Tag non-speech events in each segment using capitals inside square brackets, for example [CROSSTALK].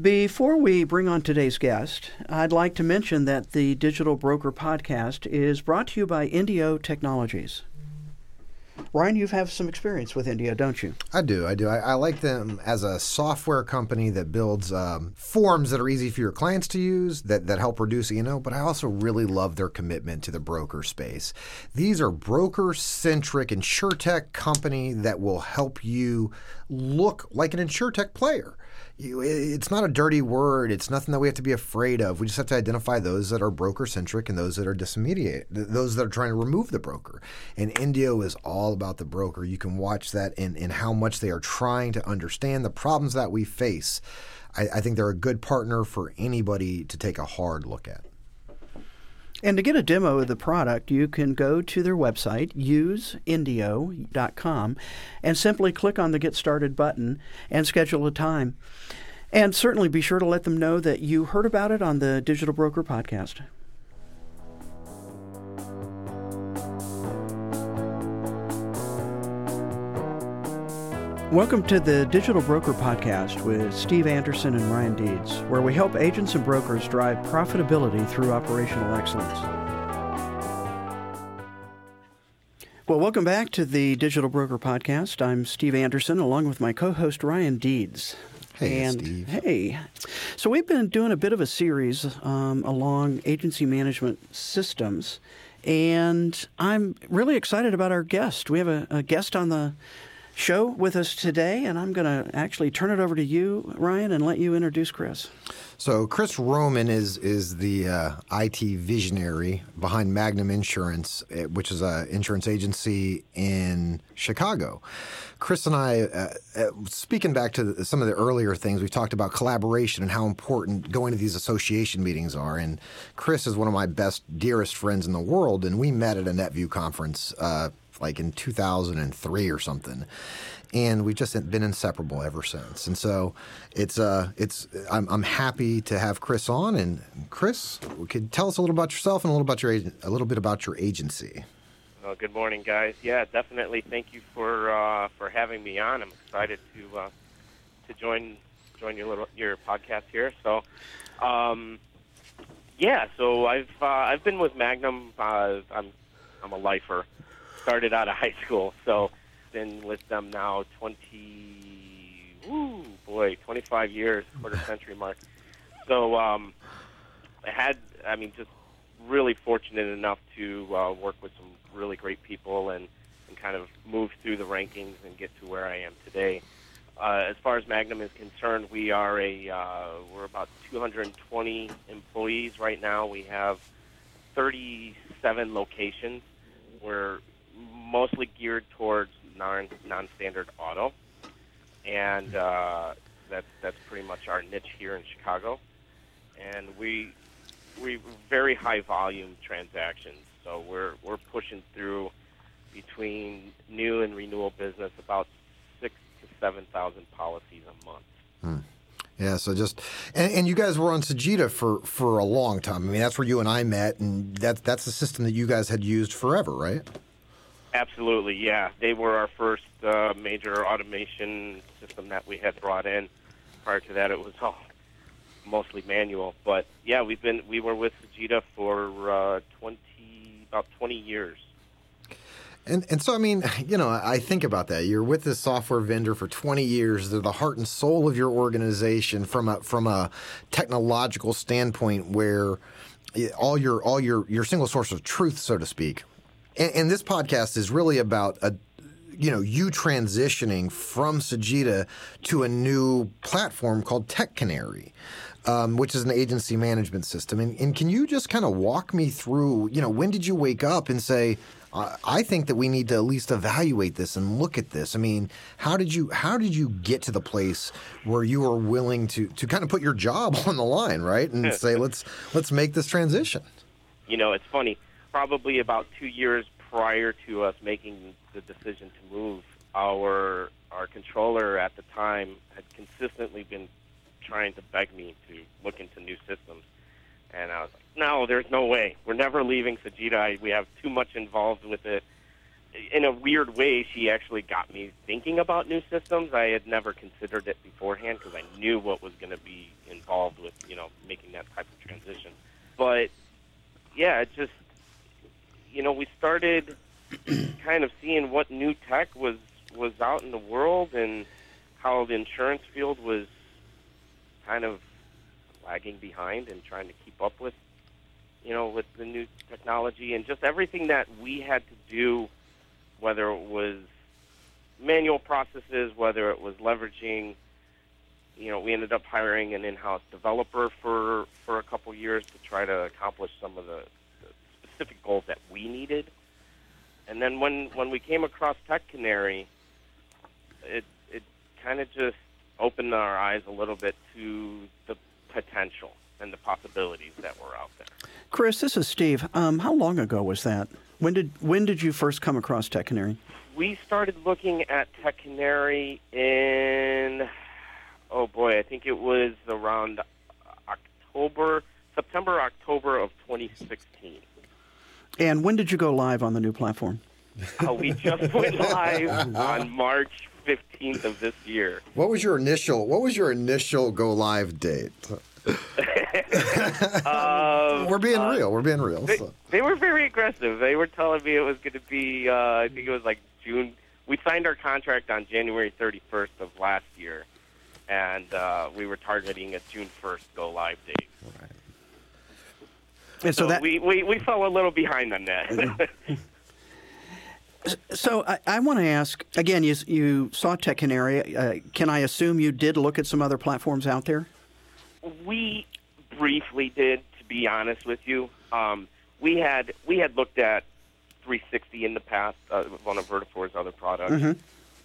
Before we bring on today's guest, I'd like to mention that the Digital Broker Podcast is brought to you by Indio Technologies. Ryan, you have some experience with Indio, don't you? I do. I do. I, I like them as a software company that builds um, forms that are easy for your clients to use, that, that help reduce E&O, but I also really love their commitment to the broker space. These are broker-centric insurtech company that will help you look like an insurtech player it's not a dirty word. It's nothing that we have to be afraid of. We just have to identify those that are broker centric and those that are disintermediate, those that are trying to remove the broker. And Indio is all about the broker. You can watch that in, in how much they are trying to understand the problems that we face. I, I think they're a good partner for anybody to take a hard look at. And to get a demo of the product, you can go to their website, useindio.com, and simply click on the Get Started button and schedule a time. And certainly be sure to let them know that you heard about it on the Digital Broker podcast. Welcome to the Digital Broker Podcast with Steve Anderson and Ryan Deeds, where we help agents and brokers drive profitability through operational excellence. Well, welcome back to the Digital Broker Podcast. I'm Steve Anderson, along with my co host Ryan Deeds. Hey, and Steve. hey, so we've been doing a bit of a series um, along agency management systems, and I'm really excited about our guest. We have a, a guest on the show with us today, and I'm going to actually turn it over to you, Ryan, and let you introduce Chris. So Chris Roman is is the uh, IT visionary behind Magnum Insurance, eh, which is an insurance agency in Chicago. Chris and I, uh, uh, speaking back to some of the earlier things, we talked about collaboration and how important going to these association meetings are. And Chris is one of my best, dearest friends in the world, and we met at a NetVU conference uh, like in 2003 or something and we've just been inseparable ever since. And so it's uh it's I'm, I'm happy to have Chris on. And Chris, could tell us a little about yourself and a little about your a little bit about your agency. Well, good morning, guys. Yeah, definitely. Thank you for uh, for having me on. I'm excited to uh, to join join your little your podcast here. So, um, yeah. So I've uh, I've been with Magnum. Uh, I'm I'm a lifer. Started out of high school, so been with them now 20, woo, boy, 25 years, quarter century mark. So um, I had, I mean, just really fortunate enough to uh, work with some really great people and, and kind of move through the rankings and get to where I am today. Uh, as far as Magnum is concerned, we are a uh, we're about 220 employees right now. We have 37 locations. We're mostly geared towards non non-standard auto, and uh, that's that's pretty much our niche here in Chicago. And we we very high volume transactions, so we're we're pushing through between new and renewal business about six to seven thousand policies a month. Hmm. Yeah, so just and, and, you guys were on Sagitta for for a long time. I mean, that's where you and I met, and that's that's the system that you guys had used forever, right? Absolutely, yeah. They were our first uh, major automation system that we had brought in. Prior to that, it was all mostly manual. But yeah, we've been we were with Sagitta for uh, twenty about twenty years. And and so I mean, [LAUGHS] you know, I think about that. You're with this software vendor for 20 years. They're the heart and soul of your organization from a from a technological standpoint, where all your all your your single source of truth, so to speak, and, and this podcast is really about a you know you transitioning from Sagitta to a new platform called Tech Canary. Um, which is an agency management system. And, and can you just kind of walk me through, you know, when did you wake up and say, I think that we need to at least evaluate this and look at this. I mean, how did you how did you get to the place where you were willing to to kind of put your job [LAUGHS] on the line, right, and [LAUGHS] say let's let's make this transition? You know, it's funny probably about two years prior to us making the decision to move, our our controller at the time had consistently been trying to beg me to look into new systems, and I was like, "No, there's no way. We're never leaving Sagitta. We have too much involved with it." In a weird way, she actually got me thinking about new systems. I had never considered it beforehand because I knew what was going to be involved with you know making that type of transition. But yeah, it just you know we started [CLEARS THROAT] kind of seeing what new tech was was out in the world and how the insurance field was kind of lagging behind and trying to keep up with you know with the new technology and just everything that we had to do whether it was manual processes whether it was leveraging you know we ended up hiring an in-house developer for for a couple years to try to accomplish some of the, the specific goals that we needed and then when when we came across tech canary it it kind of just opened our eyes a little bit to the potential and the possibilities that were out there. Chris, this is Steve. Um, how long ago was that? When did when did you first come across Tech Canary? We started looking at Tech Canary in oh boy, I think it was around October, September, October of 2016. And when did you go live on the new platform? Uh, we just went live on March 15th of this year. What was your initial What was your initial go live date? Uh, [LAUGHS] [LAUGHS] We're being uh, real. We're being real. They, so. they were very aggressive. They were telling me it was going to be, uh, I think it was like June. We signed our contract on January 31st of last year, and uh, we were targeting a June 1st go live date. And so, So, that we, we, we fell a little behind on that. [LAUGHS] so I, I want to ask again. You you saw Tech Canary. Uh, can I assume you did look at some other platforms out there? we briefly did, to be honest with you. Um, we had we had looked at 360 in the past, uh, one of Vertafore's other products. Mhm.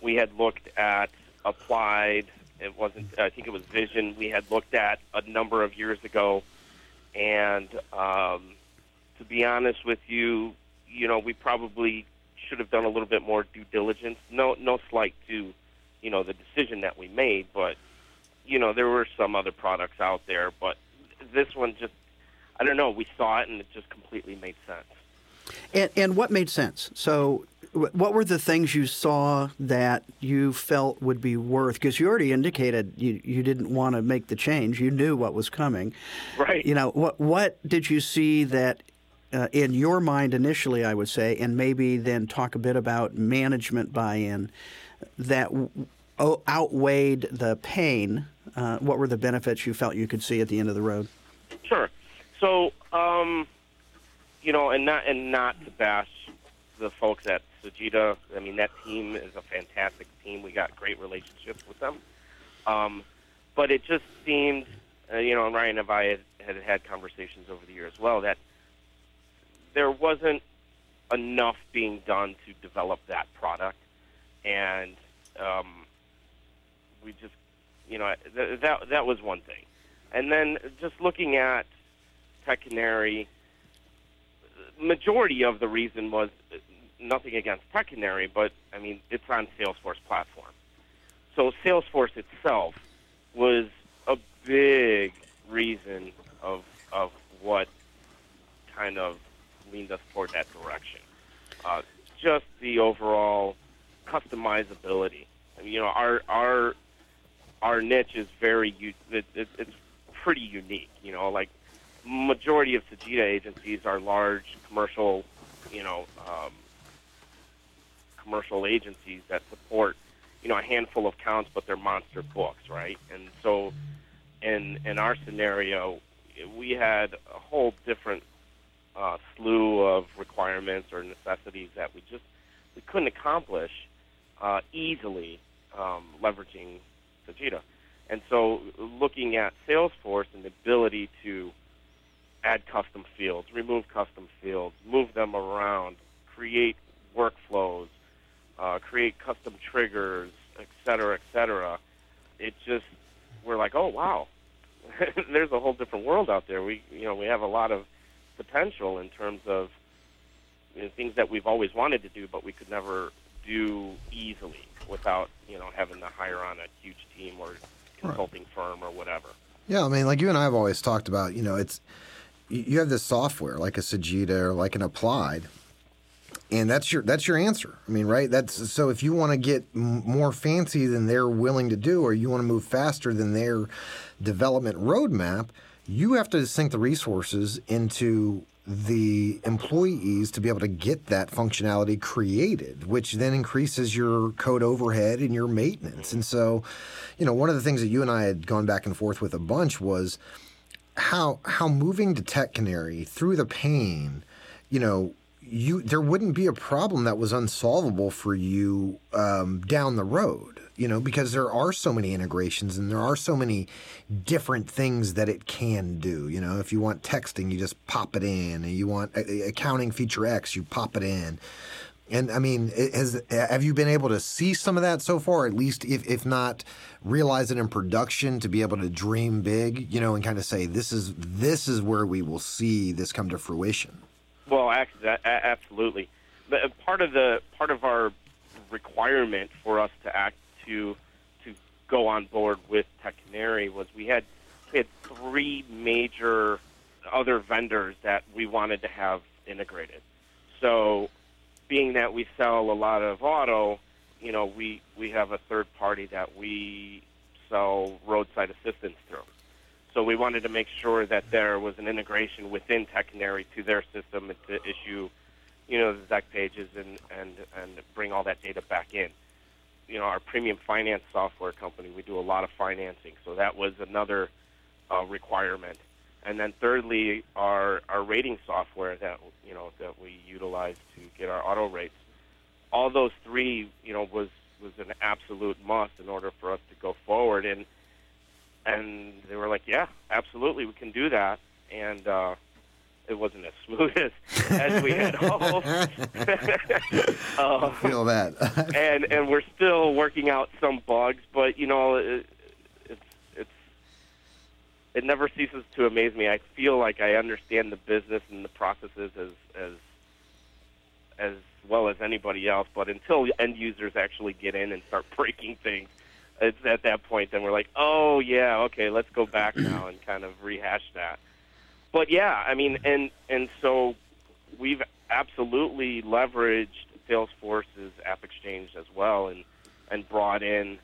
We had looked at Applied. It wasn't. I think it was Vision. We had looked at a number of years ago, and um, to be honest with you, you know, we probably should have done a little bit more due diligence. No, no slight to, you know, the decision that we made, but you know, there were some other products out there, but this one just, I don't know, we saw it and it just completely made sense. And, and what made sense? So, what were the things you saw that you felt would be worth? Because you already indicated you, you didn't want to make the change. You knew what was coming. Right. You know, what what did you see that uh, in your mind initially? I would say, and maybe then talk a bit about management buy-in that w- outweighed the pain. Uh, what were the benefits you felt you could see at the end of the road? Sure. So, um, you know, and not and not to bash the folks at Sagitta. I mean, that team is a fantastic team. We got great relationships with them. Um, but it just seemed, uh, you know, and Ryan and I had, had had conversations over the year as well that there wasn't enough being done to develop that product, and um, we just, you know, th- that that was one thing. And then just looking at Tech Canary, majority of the reason was nothing against Tech but I mean it's on Salesforce platform. So Salesforce itself was a big reason of of what kind of leaned us toward that direction. Uh, just the overall customizability. I mean, you know, our our our niche is very it, it, it's pretty unique. You know, like majority of Sagitta agencies are large commercial, you know, um, commercial agencies that support, you know, a handful of accounts, but they're monster books, right? And so, in in our scenario, we had a whole different uh, slew of requirements or necessities that we just we couldn't accomplish uh, easily um, leveraging Sagitta. And so, looking at Salesforce and the ability to add custom fields, remove custom fields, move them around, create workflows, uh, create custom triggers, et cetera, et cetera, it just we're like, oh wow, [LAUGHS] there's a whole different world out there. We you know we have a lot of potential in terms of you know, things that we've always wanted to do, but we could never do easily without you know having to hire on a huge team or consulting firm or whatever. Yeah, I mean, like you and I have always talked about, you know, it's you you have this software like a Sagitta or like an Applied, and that's your that's your answer. I mean, right? That's so if you want to get m- more fancy than they're willing to do, or you want to move faster than their development roadmap, you have to sink the resources into the employees to be able to get that functionality created, which then increases your code overhead and your maintenance. And so, you know, one of the things that you and I had gone back and forth with a bunch was how how moving to Tech Canary through the pain, you know, you there wouldn't be a problem that was unsolvable for you um, down the road you know because there are so many integrations and there are so many different things that it can do you know if you want texting you just pop it in and you want accounting feature x you pop it in and I mean, has have you been able to see some of that so far? At least, if if not, realize it in production to be able to dream big, you know, and kind of say this is this is where we will see this come to fruition. Well, absolutely. But uh, part of the part of our requirement for us to act to to go on board with Tech Canary was we had we had three major other vendors that we wanted to have integrated. So, being that we sell a lot of auto, you know, we we have a third party that we sell roadside assistance through. So we wanted to make sure that there was an integration within Tech Canary to their system to issue, you know, the deck pages and, and, and bring all that data back in. You know, our premium finance software company, we do a lot of financing, so that was another uh, requirement. And then thirdly, our, our rating software that, you know, that we utilize to get our auto rates. All those three, you know, was, was an absolute must in order for us to go forward. And and they were like, "Yeah, absolutely, we can do that." And uh, it wasn't as [LAUGHS] smooth as, as we had [LAUGHS] hoped. [LAUGHS] uh, feel that. and and we're still working out some bugs, but you know, it, it's it's it never ceases to amaze me. I feel like I understand the business and the processes as as as well as anybody else, but until end users actually get in and start breaking things, it's at that point then we're like, oh yeah, okay, let's go back now and kind of rehash that. But yeah, I mean, and and so we've absolutely leveraged Salesforce's App Exchange as well, and and brought in.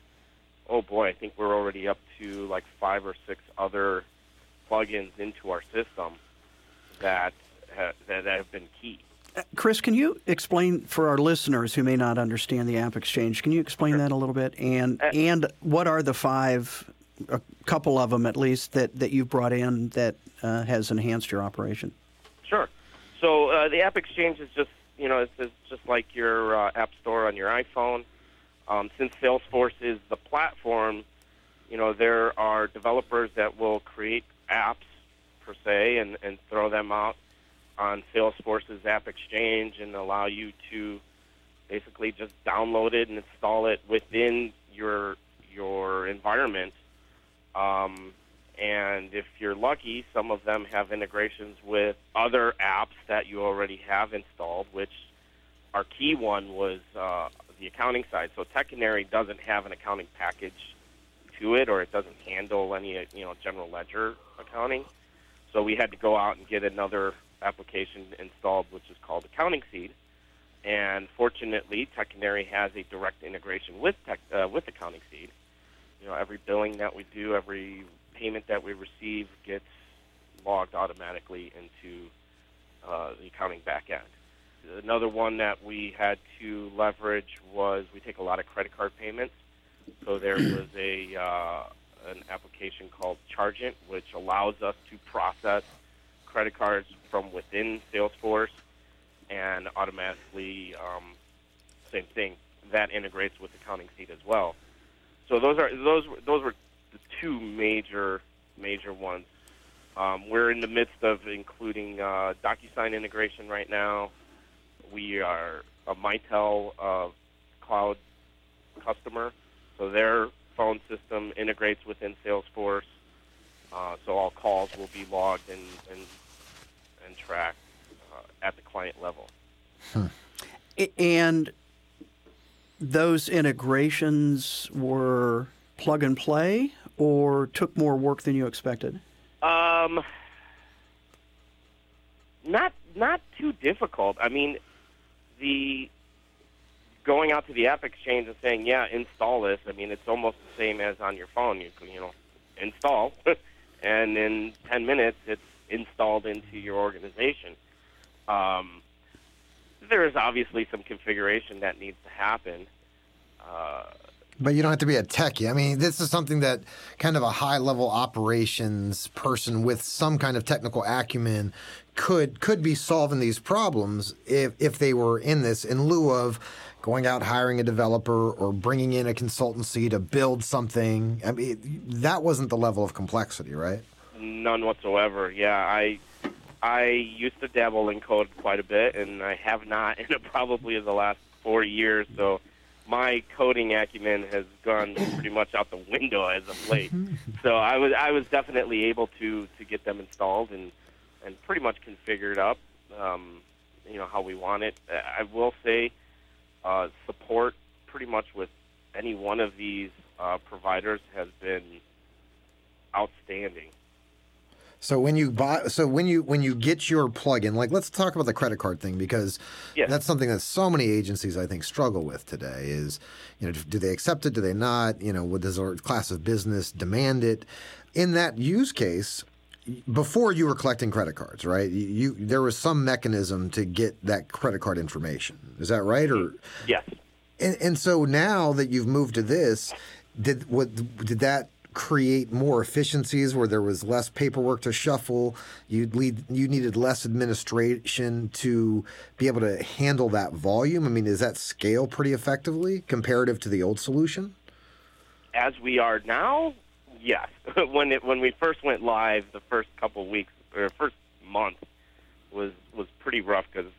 Oh boy, I think we're already up to like five or six other plugins into our system that ha- that have been key. Chris, can you explain for our listeners who may not understand the App Exchange? Can you explain sure. that a little bit? And uh, and what are the five, a couple of them at least that that you've brought in that uh, has enhanced your operation? Sure. So uh, the App Exchange is just you know it's, it's just like your uh, App Store on your iPhone. Um, since Salesforce is the platform, you know there are developers that will create apps per se and, and throw them out on Salesforce's App Exchange and allow you to basically just download it and install it within your your environment. Um, and if you're lucky, some of them have integrations with other apps that you already have installed, which our key one was uh, the accounting side. So Tech Canary doesn't have an accounting package to it, or it doesn't handle any you know general ledger accounting. So we had to go out and get another application installed, which is called Accounting Seed. And fortunately, Tech Canary has a direct integration with Tech, uh, with Accounting Seed. You know, every billing that we do, every payment that we receive gets logged automatically into uh, the accounting backend. Another one that we had to leverage was we take a lot of credit card payments. So there [CLEARS THROAT] was a uh, an application called Chargent, which allows us to process credit cards from within Salesforce and automatically, um, same thing, that integrates with Accounting Seed as well. So those are those those were the two major major ones. Um, we're in the midst of including uh, DocuSign integration right now. We are a Mitel uh, cloud customer, so their phone system integrates within Salesforce. Uh, so all calls will be logged and, and and track uh, at the client level. Hmm. And those integrations were plug and play or took more work than you expected? Um, not not too difficult. I mean, the going out to the App Exchange and saying, "Yeah, install this." I mean, it's almost the same as on your phone. You you know, install, [LAUGHS] and in 10 minutes, it's installed into your organization. Um, there is obviously some configuration that needs to happen. Uh, but you don't have to be a techie. I mean, this is something that kind of a high level operations person with some kind of technical acumen could could be solving these problems if if they were in this in lieu of going out hiring a developer or bringing in a consultancy to build something. I mean, that wasn't the level of complexity, right? None whatsoever. Yeah, I I used to dabble in code quite a bit, and I have not in probably the last four years. So my coding acumen has gone pretty much out the window as of late. [LAUGHS] so I was I was definitely able to to get them installed and and pretty much configured up. Um, you know how we want it. I will say uh, support pretty much with any one of these uh, providers has been outstanding. So when you buy, so when you when you get your plugin, like let's talk about the credit card thing because yes. that's something that so many agencies I think struggle with today. Is you know do they accept it? Do they not? You know, what does our class of business demand it? In that use case, before you were collecting credit cards, right? You, you, there was some mechanism to get that credit card information. Is that right? Or yes. And, and so now that you've moved to this, did what did that create more efficiencies where there was less paperwork to shuffle? You lead, you needed less administration to be able to handle that volume. I mean, does that scale pretty effectively comparative to the old solution? As we are now, yes. [LAUGHS] when it when we first went live, the first couple weeks or first month was was pretty rough because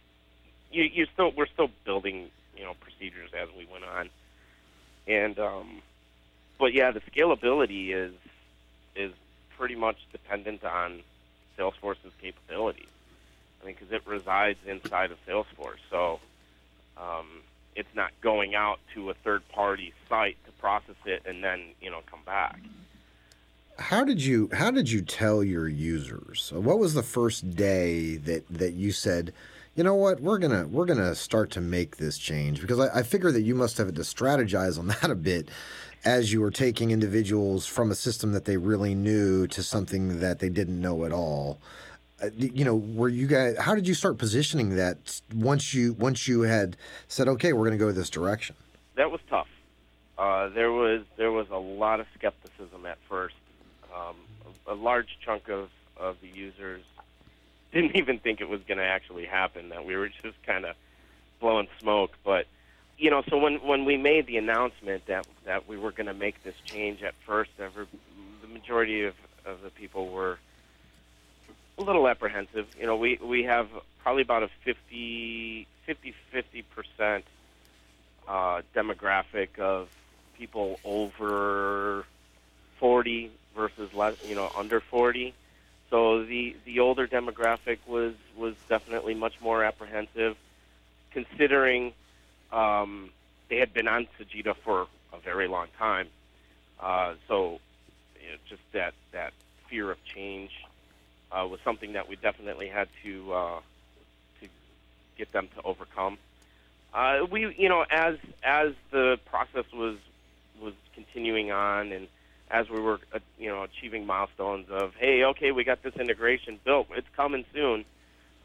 you you still we're still building you know procedures as we went on, and um, but yeah, the scalability is is pretty much dependent on Salesforce's capabilities. I mean, because it resides inside of Salesforce, so um, it's not going out to a third party site to process it and then you know come back how did you how did you tell your users? What was the first day that that you said, you know what, we're gonna we're gonna start to make this change? Because I, I figure that you must have to strategize on [LAUGHS] that a bit as you were taking individuals from a system that they really knew to something that they didn't know at all. Uh, you know, were you guys? How did you start positioning that once you once you had said, okay, we're going to go this direction? That was tough. Uh, there was there was a lot of skepticism at first um, a, a large chunk of, of the users didn't [LAUGHS] even think it was going to actually happen. That we were just kind of blowing smoke. But you know, so when when we made the announcement that that we were going to make this change at first, every, the majority of of the people were a little apprehensive. You know, we we have probably about a 50 50 50 percent uh, demographic of people over 40 versus less, you know, under 40. So the the older demographic was was definitely much more apprehensive, considering um, they had been on Sagitta for a very long time. Uh, so you know, just that that fear of change uh, was something that we definitely had to uh, to get them to overcome. Uh, we, you know, as as the process was was continuing on and as we were, uh, you know, achieving milestones of, hey, okay, we got this integration built, it's coming soon.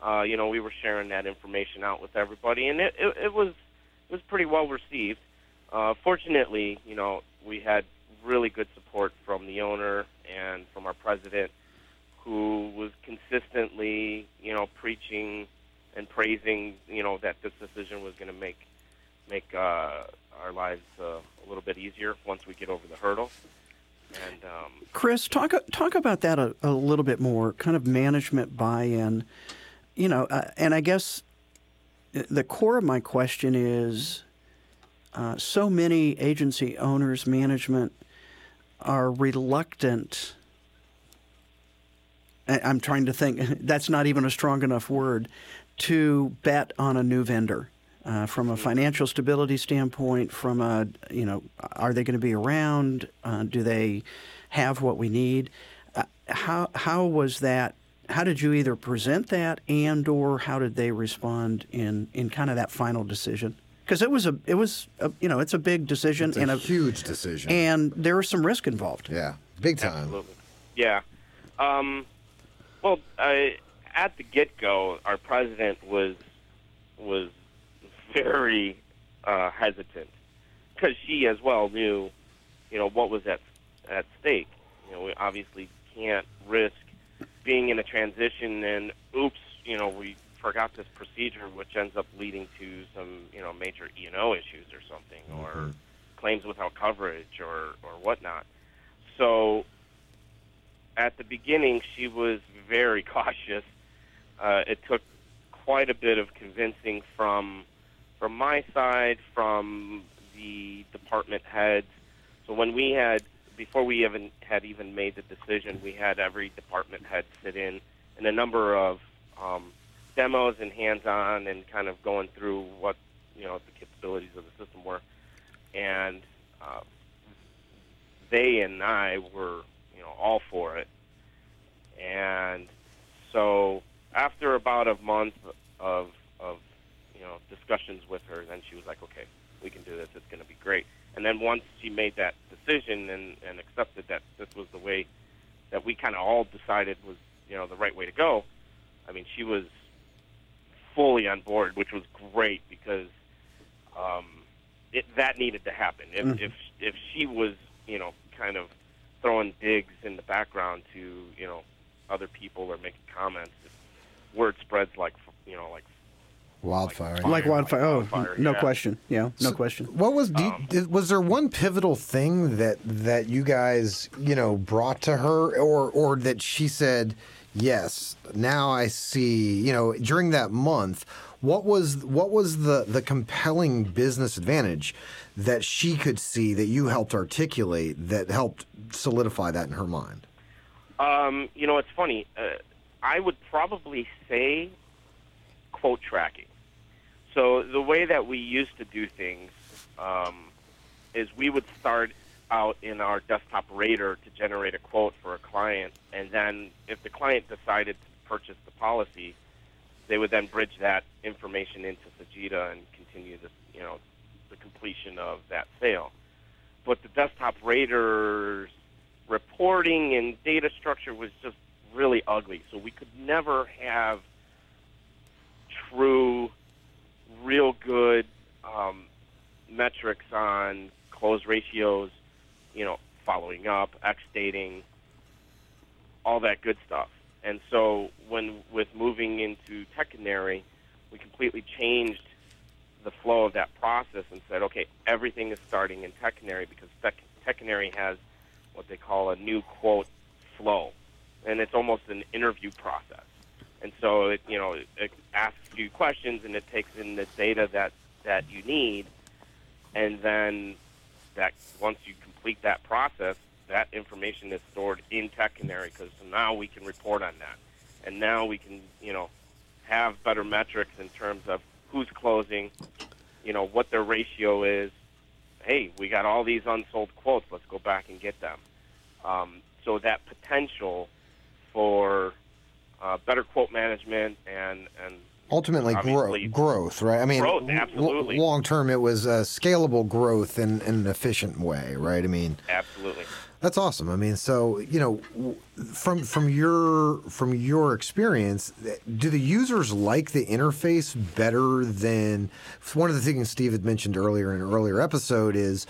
Uh, you know, we were sharing that information out with everybody, and it, it, it was was pretty well received. Uh, fortunately, you know, we had really good support from the owner and from our president, who was consistently, you know, preaching and praising, you know, that this decision was going to make make uh, our lives uh, a little bit easier once we get over the hurdle. And um, Chris, talk talk about that a, a, little bit more. Kind of management buy-in. You know, uh, and I guess the core of my question is: uh, so many agency owners, management are reluctant. I'm trying to think. [LAUGHS] That's not even a strong enough word to bet on a new vendor uh, from a financial stability standpoint, from a, you know, are they going to be around? Uh, do they have what we need? Uh, how, how was that? How did you either present that and or how did they respond in, in kind of that final decision? Because it was a it was a, you know it's a big decision it's and a huge decision and there was some risk involved. Yeah, big time. Absolutely. Yeah. Um, Well, uh, at the get go, our president was was very uh, hesitant because she as well knew, you know, what was at at stake. You know, we obviously can't risk being in a transition and oops, you know, we forgot this procedure, which ends up leading to some, you know, major E and O issues or something, or claims without coverage or or whatnot. So at the beginning, she was very [LAUGHS] cautious. Uh, it took quite a bit of convincing from from my side, from the department heads. So when we had before we even had even made the decision, we had every department head sit in in a number of um, demos and hands-on, and kind of going through what you know the capabilities of the system were, and uh, they and I were you know all for it, and so after about a month of of you know discussions with her, then she was like, okay, we can do this. It's going to be great. And then once she made that decision and, and accepted that this was the way that we kind of all decided was you know the right way to go, I mean, she was fully on board, which was great because um, it, that needed to happen. If, Mhm. if if she was you know kind of throwing digs in the background to you know other people or making comments, word spreads like you know like Wildfire. Fire, like wildfire. Oh, wildfire, no yeah. question. Yeah, no So question. What was do you, Um, did- was there one pivotal thing that that you guys you know brought to her, or or that she said, yes, now I see. You know, during that month, what was what was the the compelling business advantage that she could see that you helped articulate that helped solidify that in her mind? Um, you know, it's funny. Uh, I would probably say quote tracking. So the way that we used to do things um, is we would start out in our desktop rater to generate a quote for a client, and then if the client decided to purchase the policy, they would then bridge that information into Sagitta and continue the you know the completion of that sale. But the desktop rater's reporting and data structure was just really ugly. So we could never have true, real good um, metrics on close ratios, you know, following up, X dating, all that good stuff. And so when with moving into Tech we completely changed the flow of that process and said, okay, everything is starting in Tech because Tech has what they call a new quote flow, and it's almost an interview process. So it, you know, it asks you questions and it takes in the data that that you need, and then that once you complete that process, that information is stored in Tech Canary because now we can report on that, and now we can you know have better metrics in terms of who's closing, you know what their ratio is. Hey, we got all these unsold quotes. Let's go back and get them. Um, so that potential for uh, better quote management and and Ultimately, gro- growth, right? I mean, Growth, absolutely. long term, it was uh, scalable growth in, in an efficient way, right? I mean, absolutely. That's awesome. I mean, so you know, from from your from your experience, do the users like the interface better than one of the things Steve had mentioned earlier in an earlier episode is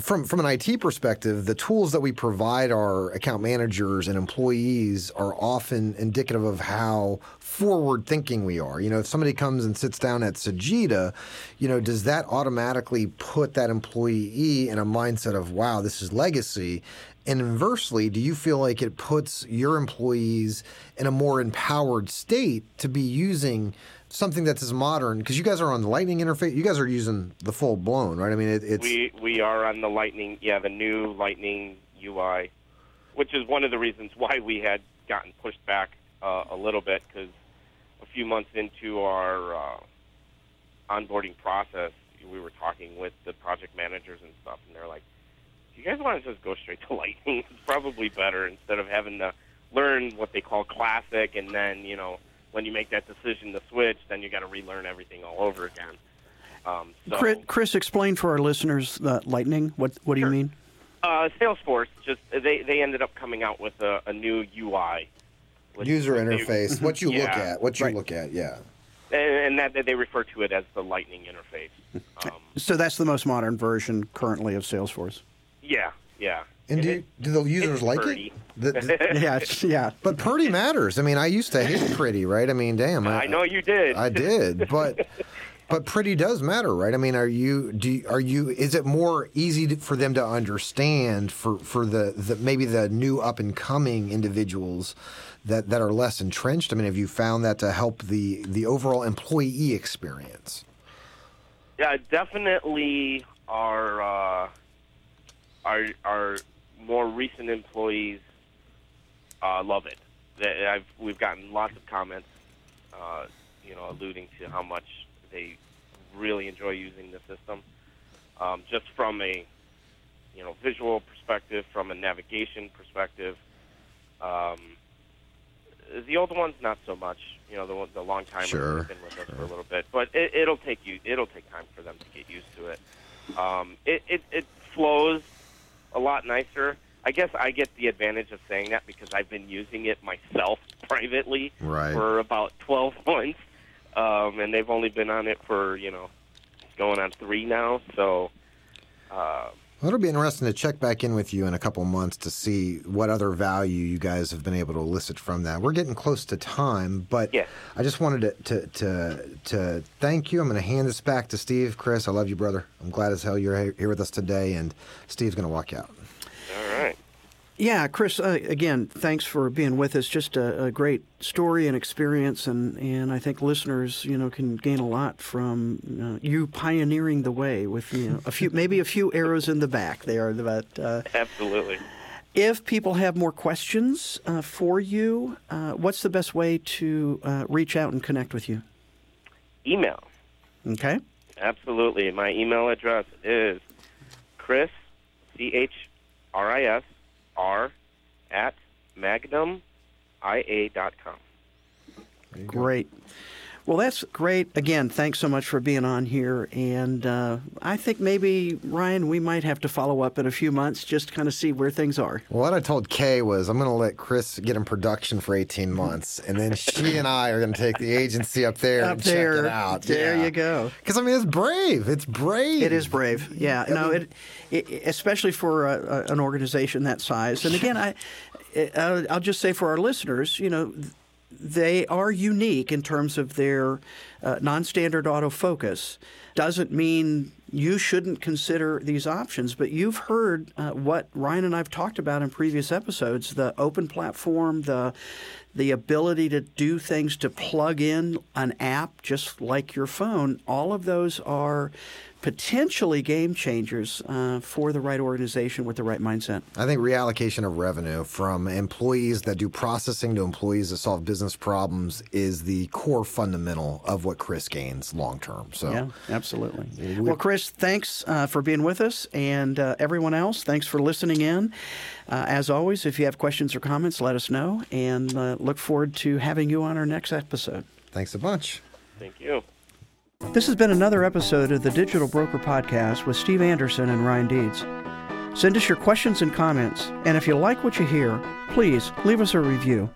from from an IT perspective, the tools that we provide our account managers and employees are often indicative of how forward thinking we are. You know, if somebody comes and sits down at Sagitta, you know, does that automatically put that employee in a mindset of wow, this is legacy? And inversely, do you feel like it puts your employees in a more empowered state to be using something that's as modern? Because you guys are on the Lightning interface. You guys are using the full blown, right? I mean, it, it's We we are on the Lightning, yeah, the new Lightning UI, which is one of the reasons why we had gotten pushed back uh, a little bit because a few months into our uh, onboarding process, we were talking with the project managers and stuff, and they're like, "Do you guys want to just go straight to [LAUGHS] Lightning? It's probably better instead of having to learn what they call Classic, and then you know." When you make that decision to switch, then you got to relearn everything all over again. Um, so, Chris, Chris, explain for our listeners the Lightning. What What do you mean? Uh, Salesforce just they they ended up coming out with a, a new UI, User which they- interface, what you look at, what you Right. look at, yeah. and, and that that they refer to it as the Lightning interface. Um, [LAUGHS] So that's the most modern version currently of Salesforce. yeah, yeah. And do, it- do the users like pretty. it? The- [LAUGHS] the- Yeah, yeah. but pretty matters. I mean, I used to hate pretty, right? I mean, damn. I know you did. I did, but [LAUGHS] but pretty does matter, right? I mean, are you do you, are you is it more easy to, for them to understand for for the, the maybe the new up and coming individuals that that are less entrenched? I mean, have you found that to help the the overall employee experience? Yeah, definitely our uh, our our more recent employees uh, love it. They- I've, we've gotten lots of comments, uh, you know, alluding to how much they really enjoy using the system, um, just from a you know visual perspective, from a navigation perspective. Um, the old ones, not so much. You know, the the long timers Sure, have been with us for a little bit, but it, it'll take you. It'll take time for them to get used to it. Um, it, it it flows a lot nicer. I guess I get the advantage of saying that because I've been using it myself [LAUGHS] privately Right. for about 12 [LAUGHS] months, um, and they've only been on it for you know going on three now. So uh, Well, it'll be interesting to check back in with you in a couple months to see what other value you guys have been able to elicit from that. We're getting close to time, but Yeah. I just wanted to, to to to thank you. I'm going to hand this back to Steve. Chris, I love you, brother. I'm glad as hell you're here with us today, and Steve's going to walk out. All right. Yeah, Chris, uh, again, thanks for being with us. Just a, a great story and experience, and, and I think listeners, you know, can gain a lot from uh, you pioneering the way with you know a few, [LAUGHS] maybe a few arrows in the back there. But uh, Absolutely. if people have more questions uh, for you, uh, what's the best way to uh, reach out and connect with you? Email. Okay, Absolutely. My email address is Chris, C H R I S R, at magnumiA.com. great. Well, that's great. Again, thanks so much for being on here. And uh, I think maybe, Ryan, we might have to follow up in a few months just to kind of see where things are. Well, what I told Kay was I'm going to let Chris get in production for 18 months, and then she and I are going to take the agency up there Up and there. check it out. There you go. Because I mean, it's brave. It's brave. It is brave, yeah. No, it, it especially for a, a, an organization that size. And again, I, I I'll just say for our listeners, you know, they are unique in terms of their uh, non-standard autofocus. Doesn't mean you shouldn't consider these options, but you've heard uh, what Ryan and I've talked about in previous episodes: the open platform, the the ability to do things to plug in an app just like your phone. All of those are potentially game changers uh, for the right organization with the right mindset. I think reallocation of revenue from employees that do processing to employees that solve business problems is the core fundamental of what Chris gains long term. So, Yeah, absolutely. Well, Chris, thanks uh, for being with us, and uh, everyone else, thanks for listening in. Uh, as always, if you have questions or comments, let us know, and uh, look forward to having you on our next episode. thanks a bunch. Thank you. This has been another episode of the Digital Broker Podcast with Steve Anderson and Ryan Deeds. Send us your questions and comments, and if you like what you hear, please leave us a review.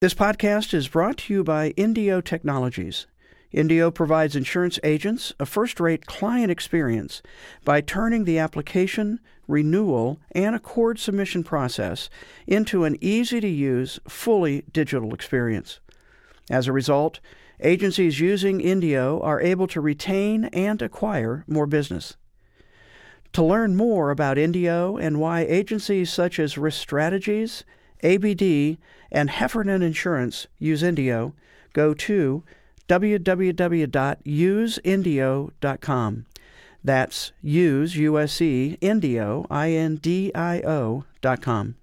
This podcast is brought to you by Indio Technologies. Indio provides insurance agents a first rate client experience by turning the application, renewal, and ACORD submission process into an easy to use, fully digital experience. As a result, agencies using Indio are able to retain and acquire more business. To learn more about Indio and why agencies such as Risk Strategies, ABD, and Heffernan Insurance use Indio, go to www.useindio.com. That's use, U-S-E, Indio, I-N-D-I-O dot com.